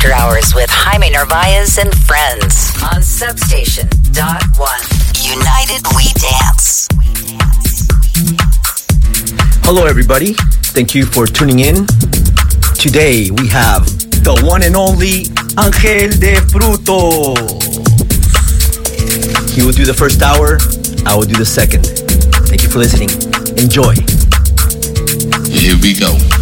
After Hours with Jaime Narvaez and friends on Substation Dot One. United We Dance. Hello, everybody. Thank you for tuning in. Today we have the one and only Angel de Fruto. He will do the first hour, I will do the second. Thank you for listening. Enjoy. Here we go.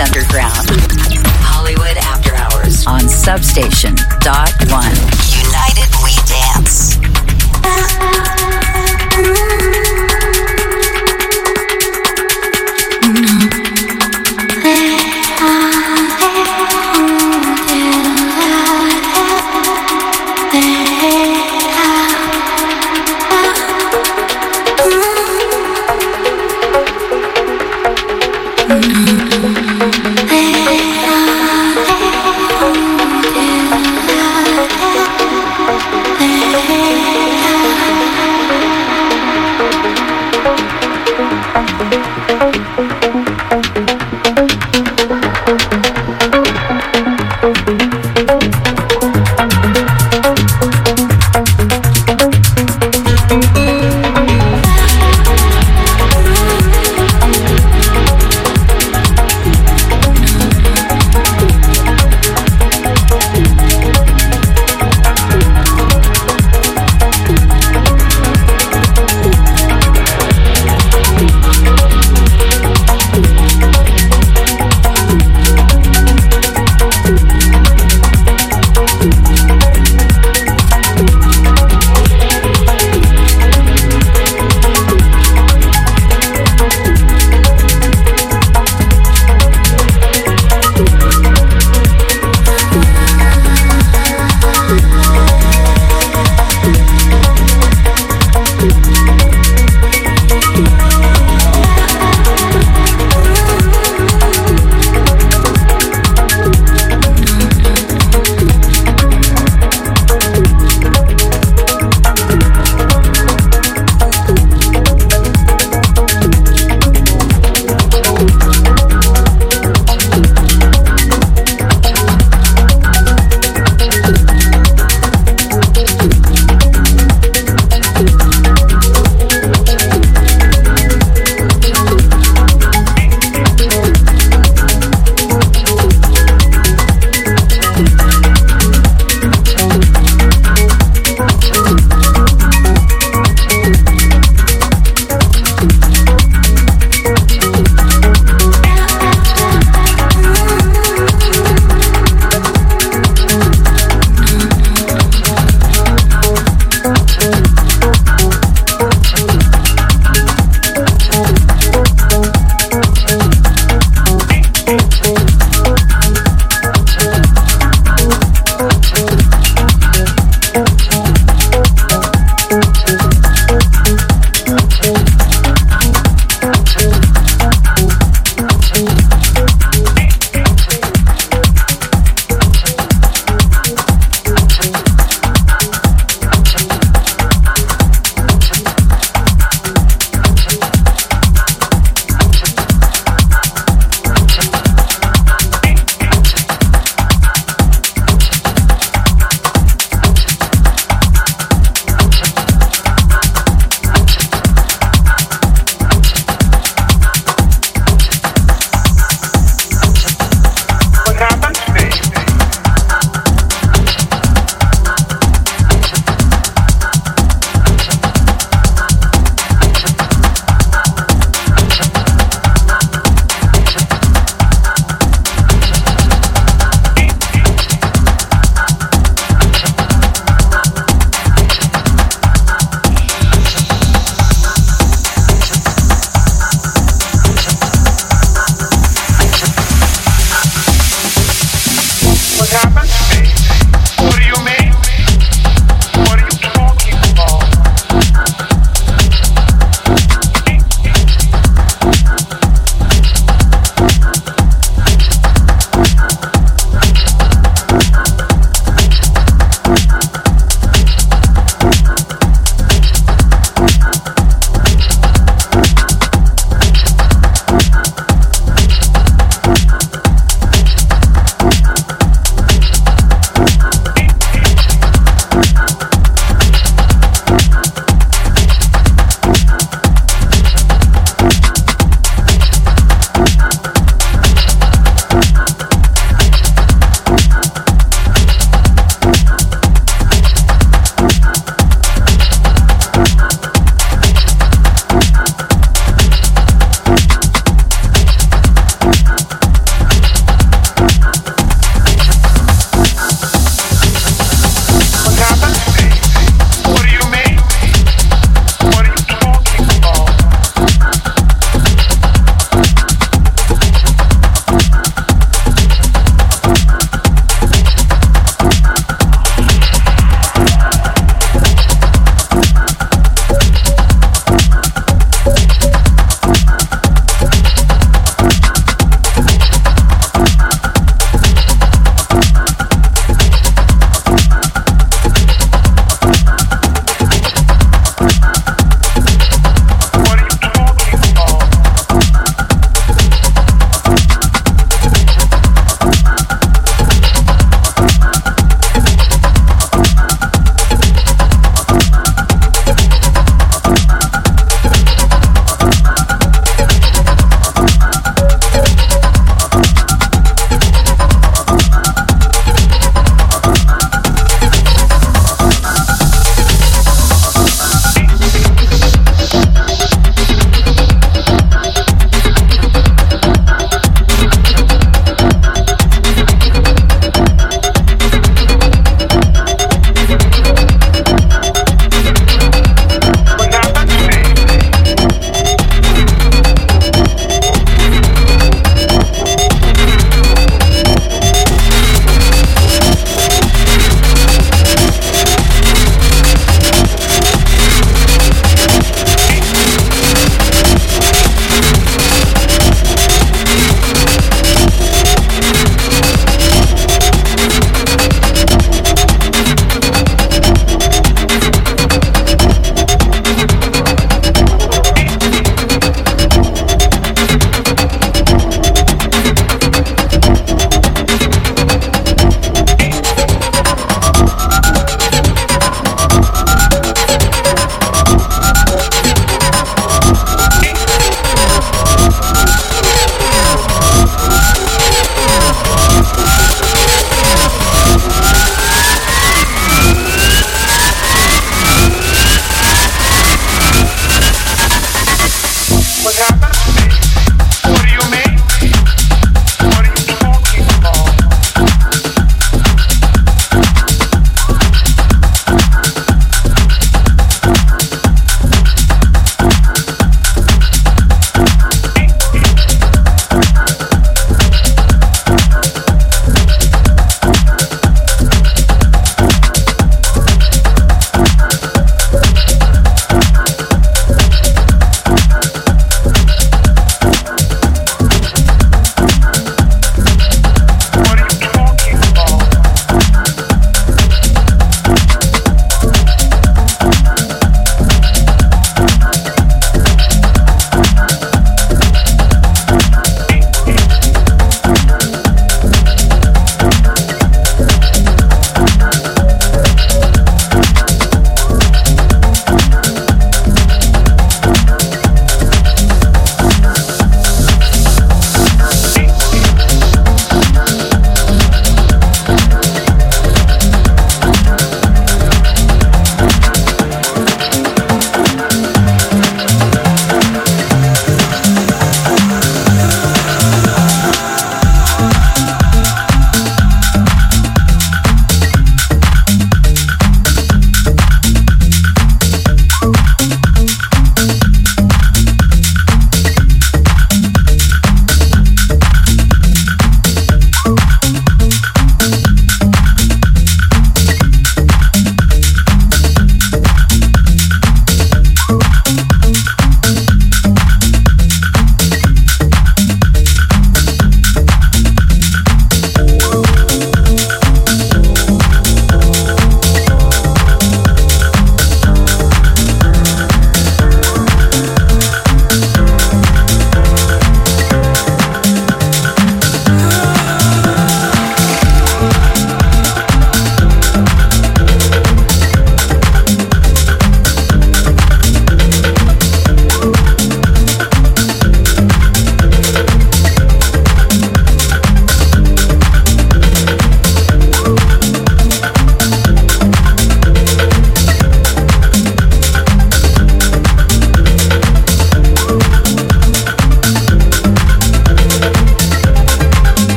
Underground. Hollywood After Hours on Substation. Dot one. United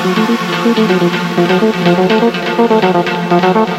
Thank you.